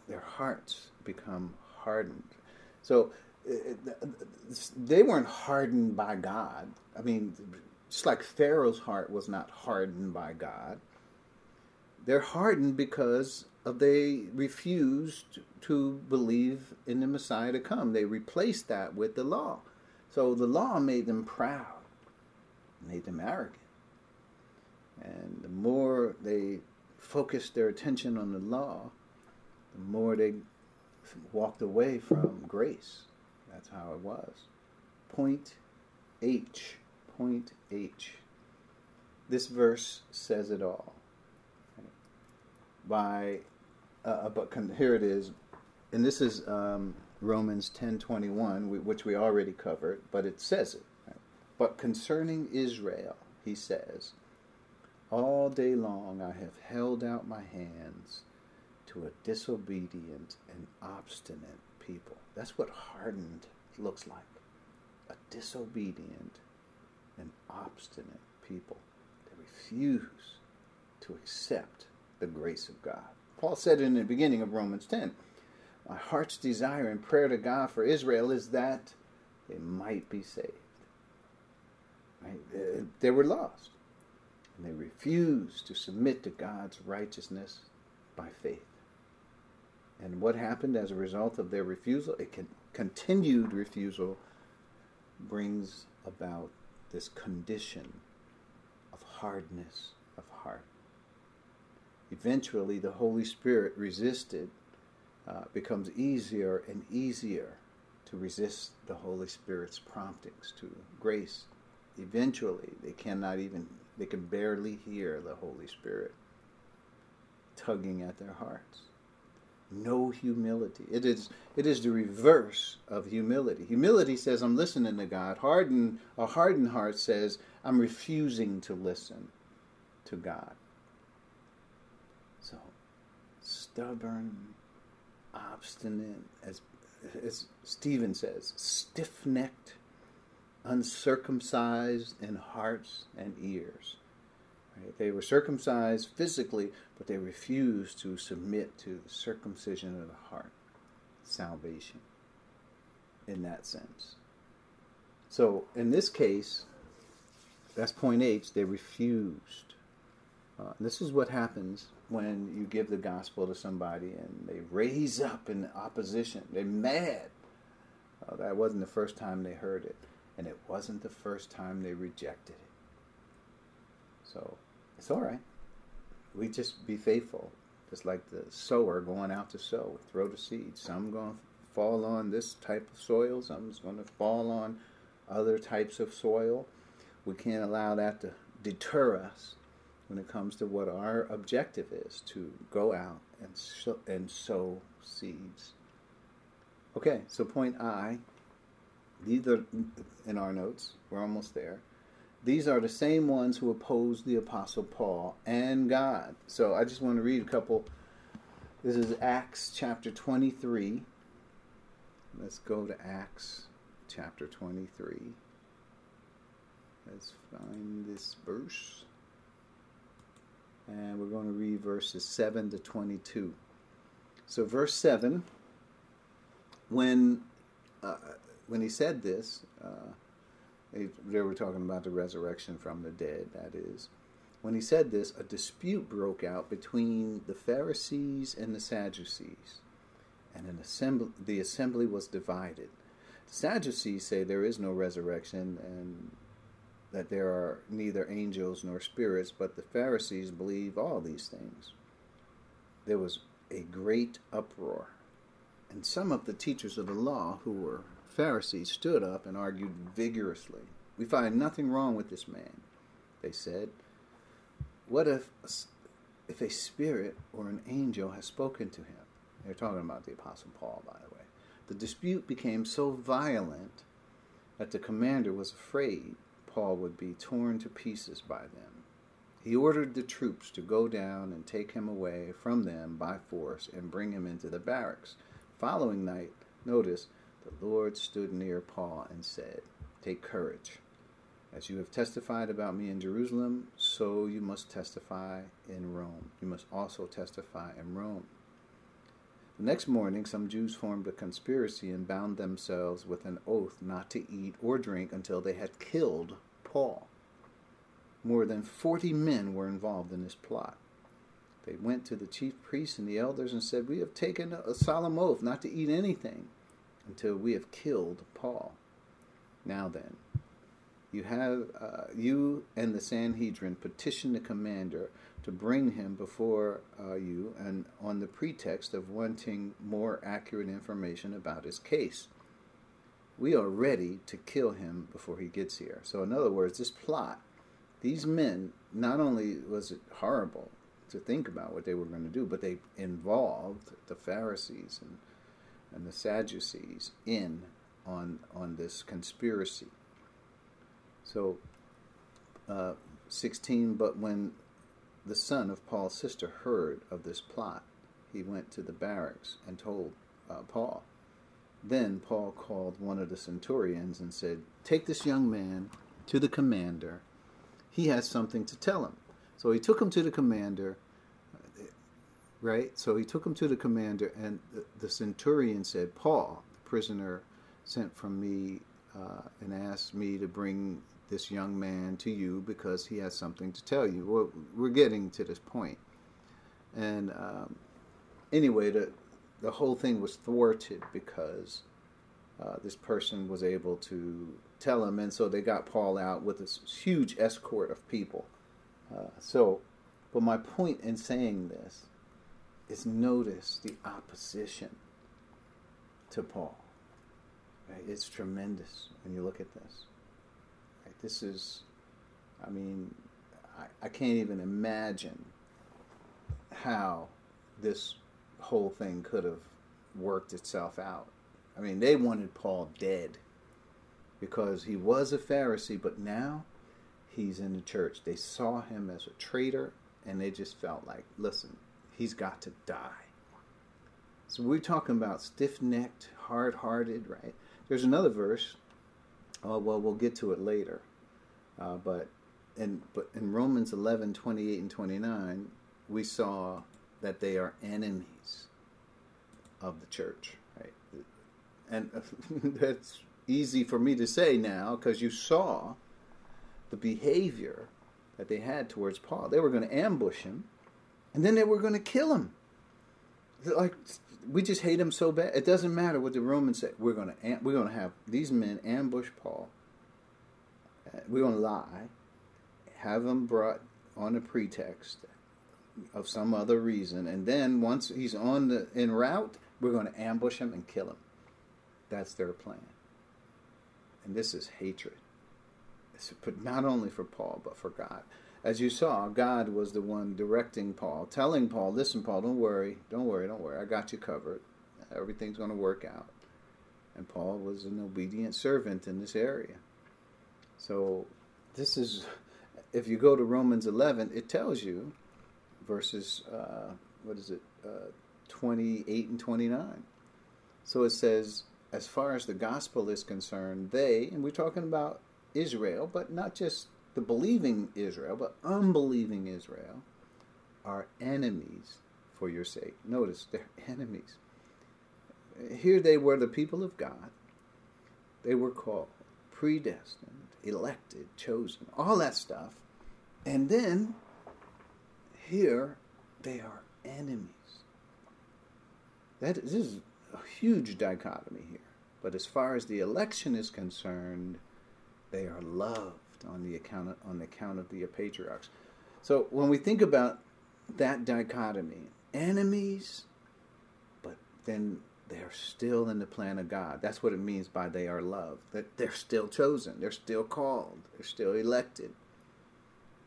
their hearts become hardened. So uh, uh, they weren't hardened by God. I mean, just like Pharaoh's heart was not hardened by God they're hardened because they refused to believe in the Messiah to come. They replaced that with the law. So the law made them proud, made them arrogant. And the more they focused their attention on the law, the more they walked away from grace. That's how it was. Point H. Point H. This verse says it all by, uh, uh but here it is, and this is um, Romans ten twenty one, which we already covered, but it says it. Right? But concerning Israel, he says, all day long I have held out my hands to a disobedient and obstinate people. That's what hardened looks like. A disobedient and obstinate people that refuse to accept the grace of God. Paul said in the beginning of Romans 10, My heart's desire and prayer to God for Israel is that they might be saved. Right? They were lost. And they refused to submit to God's righteousness by faith. And what happened as a result of their refusal? It continued refusal brings about this condition of hardness of heart. Eventually, the Holy Spirit resisted, uh, becomes easier and easier to resist the Holy Spirit's promptings to grace. Eventually, they cannot even, they can barely hear the Holy Spirit tugging at their hearts. No humility. It is, it is the reverse of humility. Humility says, I'm listening to God. Hardened, a hardened heart says, I'm refusing to listen to God. So, stubborn, obstinate, as, as Stephen says, stiff necked, uncircumcised in hearts and ears. Right? They were circumcised physically, but they refused to submit to the circumcision of the heart, salvation, in that sense. So, in this case, that's point H, they refused. Uh, this is what happens when you give the gospel to somebody and they raise up in opposition. They're mad. Uh, that wasn't the first time they heard it, and it wasn't the first time they rejected it. So it's all right. We just be faithful, just like the sower going out to sow, throw the seed. Some going to fall on this type of soil, some's going to fall on other types of soil. We can't allow that to deter us when it comes to what our objective is to go out and sow, and sow seeds. Okay, so point I, these are in our notes. We're almost there. These are the same ones who opposed the Apostle Paul and God. So I just want to read a couple. This is Acts chapter 23. Let's go to Acts chapter 23. Let's find this verse. And we're going to read verses 7 to 22. So, verse 7, when, uh, when he said this, uh, they were talking about the resurrection from the dead, that is. When he said this, a dispute broke out between the Pharisees and the Sadducees, and an assembly, the assembly was divided. The Sadducees say there is no resurrection and that there are neither angels nor spirits, but the Pharisees believe all these things. There was a great uproar, and some of the teachers of the law, who were Pharisees stood up and argued vigorously. We find nothing wrong with this man, they said. What if, if a spirit or an angel has spoken to him? They're talking about the Apostle Paul, by the way. The dispute became so violent that the commander was afraid Paul would be torn to pieces by them. He ordered the troops to go down and take him away from them by force and bring him into the barracks. Following night, notice, the Lord stood near Paul and said, Take courage. As you have testified about me in Jerusalem, so you must testify in Rome. You must also testify in Rome. The next morning, some Jews formed a conspiracy and bound themselves with an oath not to eat or drink until they had killed Paul. More than 40 men were involved in this plot. They went to the chief priests and the elders and said, We have taken a solemn oath not to eat anything until we have killed Paul. Now then, you have uh, you and the Sanhedrin petition the commander to bring him before uh, you, and on the pretext of wanting more accurate information about his case. We are ready to kill him before he gets here. So, in other words, this plot, these men, not only was it horrible to think about what they were going to do, but they involved the Pharisees and and the Sadducees in on on this conspiracy. So, uh, 16. But when the son of Paul's sister heard of this plot, he went to the barracks and told uh, Paul. Then Paul called one of the centurions and said, Take this young man to the commander. He has something to tell him. So he took him to the commander. Right? So he took him to the commander, and the, the centurion said, Paul, the prisoner, sent from me uh, and asked me to bring this young man to you because he has something to tell you. Well, we're getting to this point. And um, anyway, the, the whole thing was thwarted because uh, this person was able to tell him, and so they got Paul out with this huge escort of people. Uh, so, but my point in saying this is notice the opposition to Paul. Right? It's tremendous when you look at this. Right? This is, I mean, I, I can't even imagine how this whole thing could have worked itself out. I mean, they wanted Paul dead because he was a Pharisee, but now he's in the church. They saw him as a traitor and they just felt like, listen, he's got to die. So we're talking about stiff necked, hard hearted, right? There's another verse. Oh, well, we'll get to it later. Uh, but in, but in Romans 11, 28 and 29, we saw that they are enemies of the church, right? And [laughs] that's easy for me to say now because you saw the behavior that they had towards Paul. They were going to ambush him, and then they were going to kill him. Like we just hate him so bad. It doesn't matter what the Romans say. We're going to we're going to have these men ambush Paul. Uh, we're going to lie, have him brought on a pretext of some other reason, and then once he's on the en route, we're going to ambush him and kill him. That's their plan. And this is hatred. but not only for Paul, but for God. As you saw, God was the one directing Paul, telling Paul, listen, Paul, don't worry, don't worry, don't worry. I got you covered. Everything's going to work out. And Paul was an obedient servant in this area. So, this is, if you go to Romans 11, it tells you, verses, uh, what is it, uh, 28 and 29. So it says, as far as the gospel is concerned, they, and we're talking about Israel, but not just the believing Israel, but unbelieving Israel, are enemies for your sake. Notice, they're enemies. Here they were the people of God. They were called, predestined, elected, chosen, all that stuff. And then here they are enemies. That this is a huge dichotomy here. But as far as the election is concerned, they are loved on the account of, on the account of the patriarchs. So when we think about that dichotomy, enemies, but then they're still in the plan of God. That's what it means by they are loved. That they're still chosen, they're still called, they're still elected,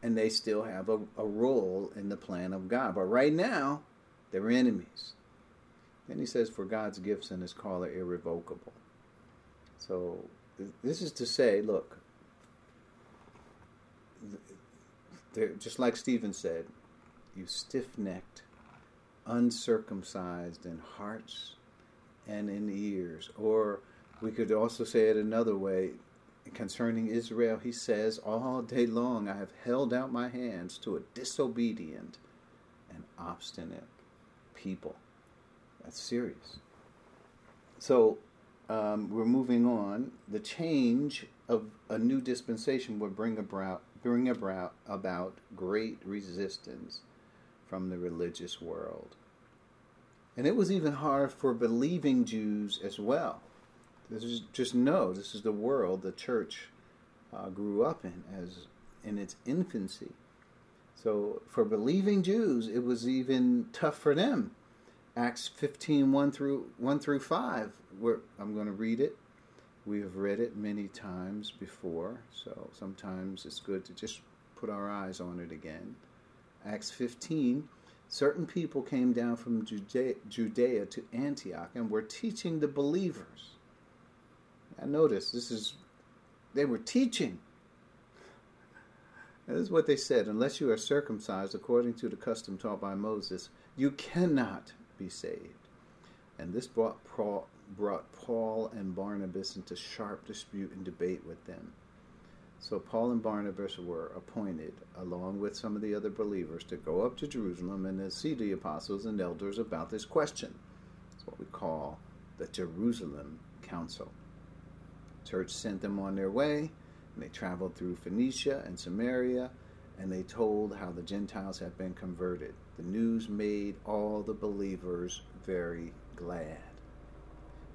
and they still have a, a role in the plan of God. But right now, they're enemies. Then he says, For God's gifts and his call are irrevocable. So this is to say, look, just like Stephen said, you stiff necked, uncircumcised in hearts and in ears. Or we could also say it another way concerning Israel, he says, All day long I have held out my hands to a disobedient and obstinate people. That's serious. So um, we're moving on. The change of a new dispensation would bring about bring about about great resistance from the religious world, and it was even hard for believing Jews as well. This is just know this is the world the church uh, grew up in as in its infancy. So for believing Jews, it was even tough for them Acts 15, 1 through, 1 through 5. Where I'm going to read it. We have read it many times before, so sometimes it's good to just put our eyes on it again. Acts 15 Certain people came down from Judea, Judea to Antioch and were teaching the believers. Now, notice this is, they were teaching. This is what they said unless you are circumcised according to the custom taught by Moses, you cannot be saved. And this brought Paul, brought Paul and Barnabas into sharp dispute and debate with them. So Paul and Barnabas were appointed, along with some of the other believers, to go up to Jerusalem and to see the apostles and elders about this question. It's what we call the Jerusalem Council. church sent them on their way, and they traveled through Phoenicia and Samaria, and they told how the Gentiles had been converted. The news made all the believers very glad.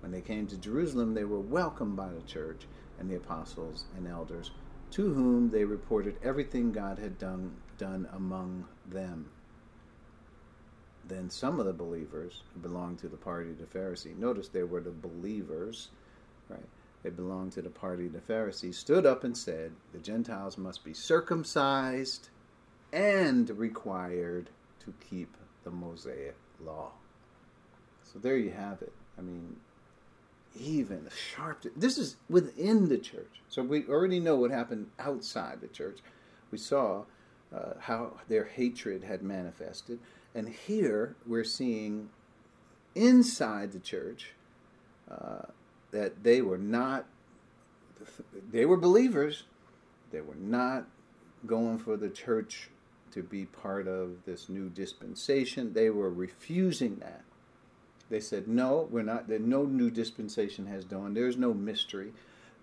When they came to Jerusalem, they were welcomed by the church and the apostles and elders to whom they reported everything God had done, done among them. Then some of the believers who belonged to the party of the Pharisees, notice they were the believers, right? They belonged to the party of the Pharisees, stood up and said, The Gentiles must be circumcised and required to keep the Mosaic law. So there you have it. I mean, even sharp. This is within the church. So we already know what happened outside the church. We saw uh, how their hatred had manifested. And here we're seeing inside the church uh, that they were not, they were believers. They were not going for the church to be part of this new dispensation. They were refusing that. They said, no, we're not. That no new dispensation has dawned. There's no mystery.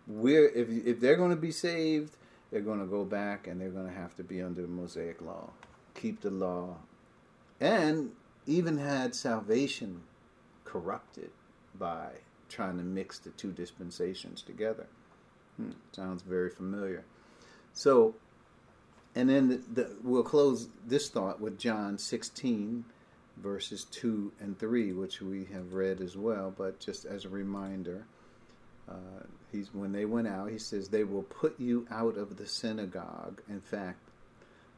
We're if if they're going to be saved, they're going to go back and they're going to have to be under the Mosaic law, keep the law, and even had salvation corrupted by trying to mix the two dispensations together. Hmm, sounds very familiar. So, and then the, the, we'll close this thought with John 16 verses 2 and 3, which we have read as well, but just as a reminder, uh, he's when they went out, he says, They will put you out of the synagogue. In fact,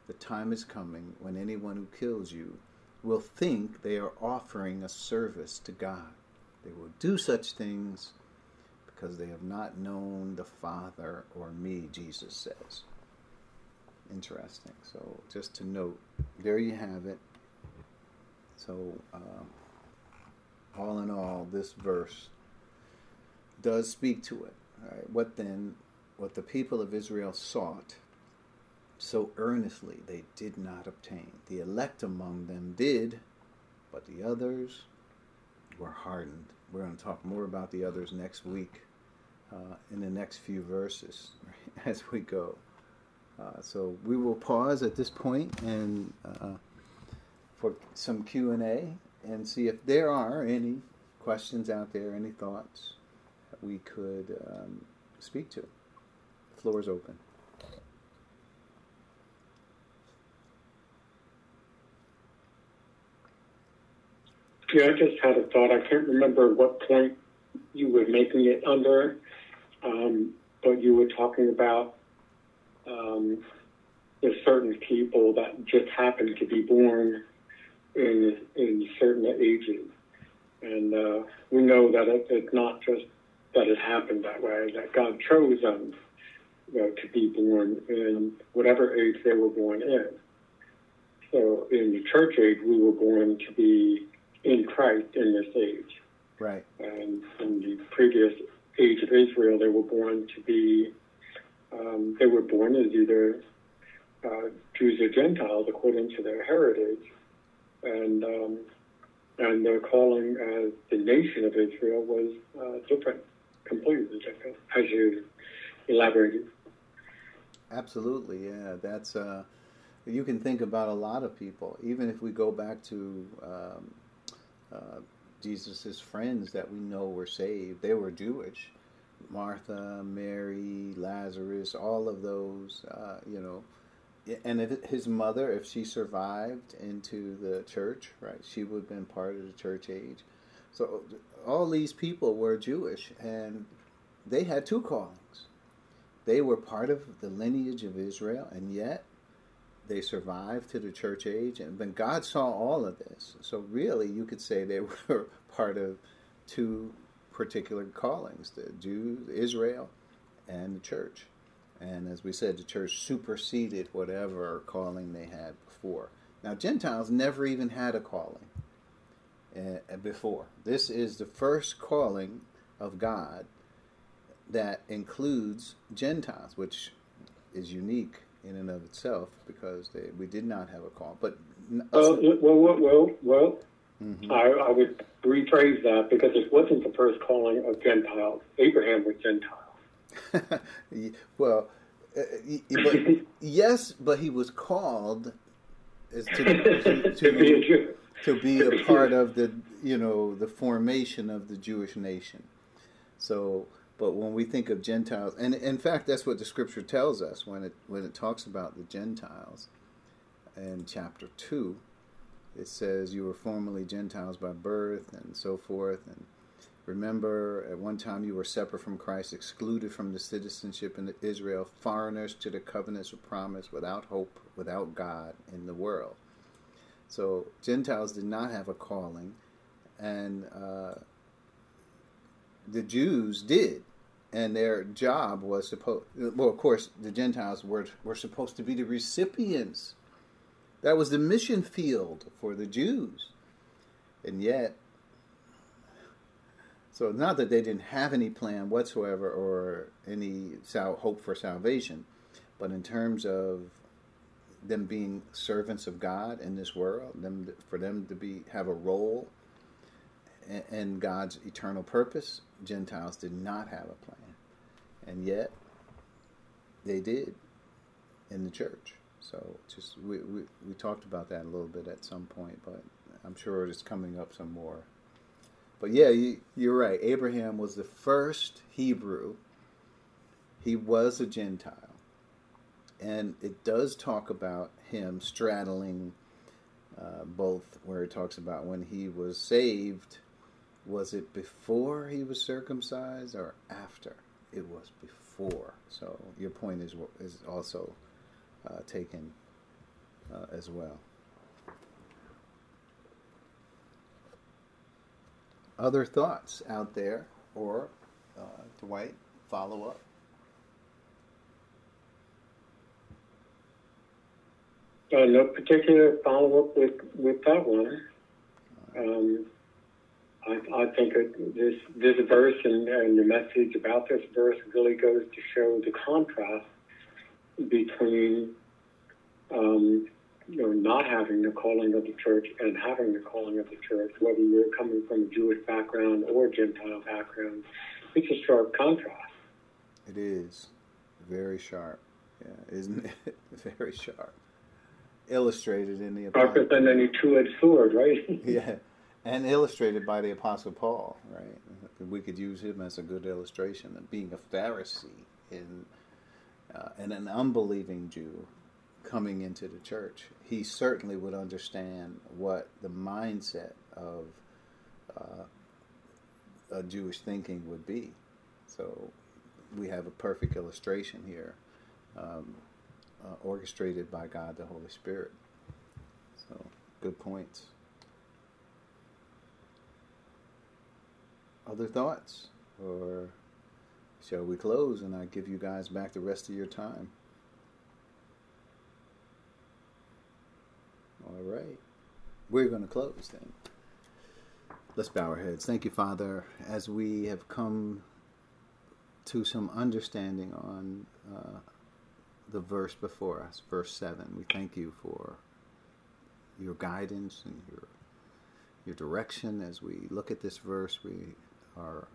the time is coming when anyone who kills you will think they are offering a service to God. They will do such things because they have not known the Father or me, Jesus says. Interesting. So, just to note, there you have it. So, uh, all in all, this verse does speak to it. Right? What then, what the people of Israel sought so earnestly, they did not obtain. The elect among them did, but the others were hardened. We're going to talk more about the others next week uh, in the next few verses right, [laughs] as we go. Uh, so we will pause at this point and. Uh, for some Q&A and see if there are any questions out there, any thoughts we could um, speak to. The floor is open. Yeah, I just had a thought. I can't remember what point you were making it under, um, but you were talking about um, there's certain people that just happen to be born in in certain ages, and uh, we know that it, it's not just that it happened that way. That God chose them you know, to be born in whatever age they were born in. So in the church age, we were born to be in Christ in this age. Right. And in the previous age of Israel, they were born to be, um, they were born as either uh, Jews or Gentiles according to their heritage and um, and their calling as the nation of Israel was uh, different, completely different, as you elaborated. Absolutely, yeah. That's uh, you can think about a lot of people. Even if we go back to um, uh, Jesus's friends that we know were saved, they were Jewish. Martha, Mary, Lazarus, all of those, uh, you know, and if his mother, if she survived into the church, right, she would have been part of the church age. So all these people were Jewish, and they had two callings. They were part of the lineage of Israel, and yet they survived to the church age. And when God saw all of this, so really you could say they [laughs] were part of two particular callings: the Jews, Israel, and the church. And as we said, the church superseded whatever calling they had before. Now, Gentiles never even had a calling uh, before. This is the first calling of God that includes Gentiles, which is unique in and of itself because they, we did not have a call. But well, well, well, well, well mm-hmm. I, I would rephrase that because it wasn't the first calling of Gentiles. Abraham was Gentile. [laughs] well, uh, but, [laughs] yes, but he was called to, to, [laughs] to, be a Jew. to be a part of the you know the formation of the Jewish nation. So but when we think of Gentiles, and in fact, that's what the Scripture tells us when it when it talks about the Gentiles in chapter two. It says you were formerly Gentiles by birth and so forth. And remember, at one time you were separate from Christ, excluded from the citizenship in Israel, foreigners to the covenants of promise, without hope, without God in the world. So Gentiles did not have a calling, and uh, the Jews did, and their job was supposed. Well, of course, the Gentiles were were supposed to be the recipients. That was the mission field for the Jews, and yet, so not that they didn't have any plan whatsoever or any sal- hope for salvation, but in terms of them being servants of God in this world, them for them to be have a role in God's eternal purpose, Gentiles did not have a plan. And yet, they did in the church. So just we, we, we talked about that a little bit at some point, but I'm sure it's coming up some more. But yeah, you, you're right. Abraham was the first Hebrew. He was a Gentile. And it does talk about him straddling uh, both, where it talks about when he was saved was it before he was circumcised or after? It was before. So your point is is also uh, taken uh, as well. Other thoughts out there, or uh, Dwight, follow up. Uh, no particular follow up with with that one. Um, I, I think this this verse and, and the message about this verse really goes to show the contrast between um, you know not having the calling of the church and having the calling of the church, whether you're coming from a Jewish background or Gentile background. It's a sharp contrast. It is very sharp. Yeah, isn't it? [laughs] very sharp. Illustrated in the sharper than any two-edged sword, right? [laughs] yeah and illustrated by the Apostle Paul, right? We could use him as a good illustration of being a Pharisee in, uh, and an unbelieving Jew coming into the church. He certainly would understand what the mindset of uh, a Jewish thinking would be. So we have a perfect illustration here, um, uh, orchestrated by God the Holy Spirit. So good points. other thoughts? Or shall we close and I give you guys back the rest of your time? All right. We're going to close then. Let's bow our heads. Thank you, Father, as we have come to some understanding on uh, the verse before us, verse 7. We thank you for your guidance and your your direction as we look at this verse. We are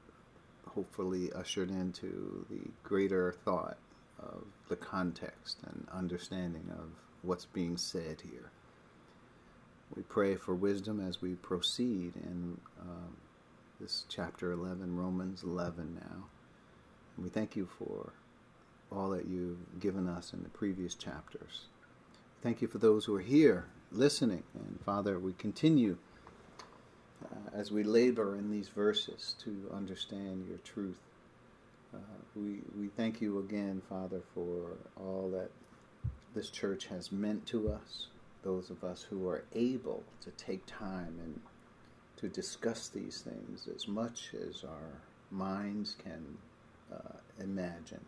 hopefully ushered into the greater thought of the context and understanding of what's being said here. We pray for wisdom as we proceed in um, this chapter 11, Romans 11 now. And we thank you for all that you've given us in the previous chapters. Thank you for those who are here listening. And Father, we continue uh, as we labor in these verses to understand your truth. Uh, we, we thank you again, Father, for all that this church has meant to us, those of us who are able to take time and to discuss these things as much as our minds can uh, imagine.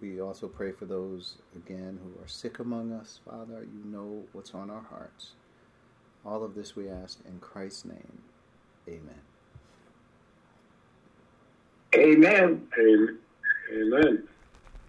We also pray for those, again, who are sick among us, Father. You know what's on our hearts. All of this we ask in Christ's name. Amen. Amen. Amen.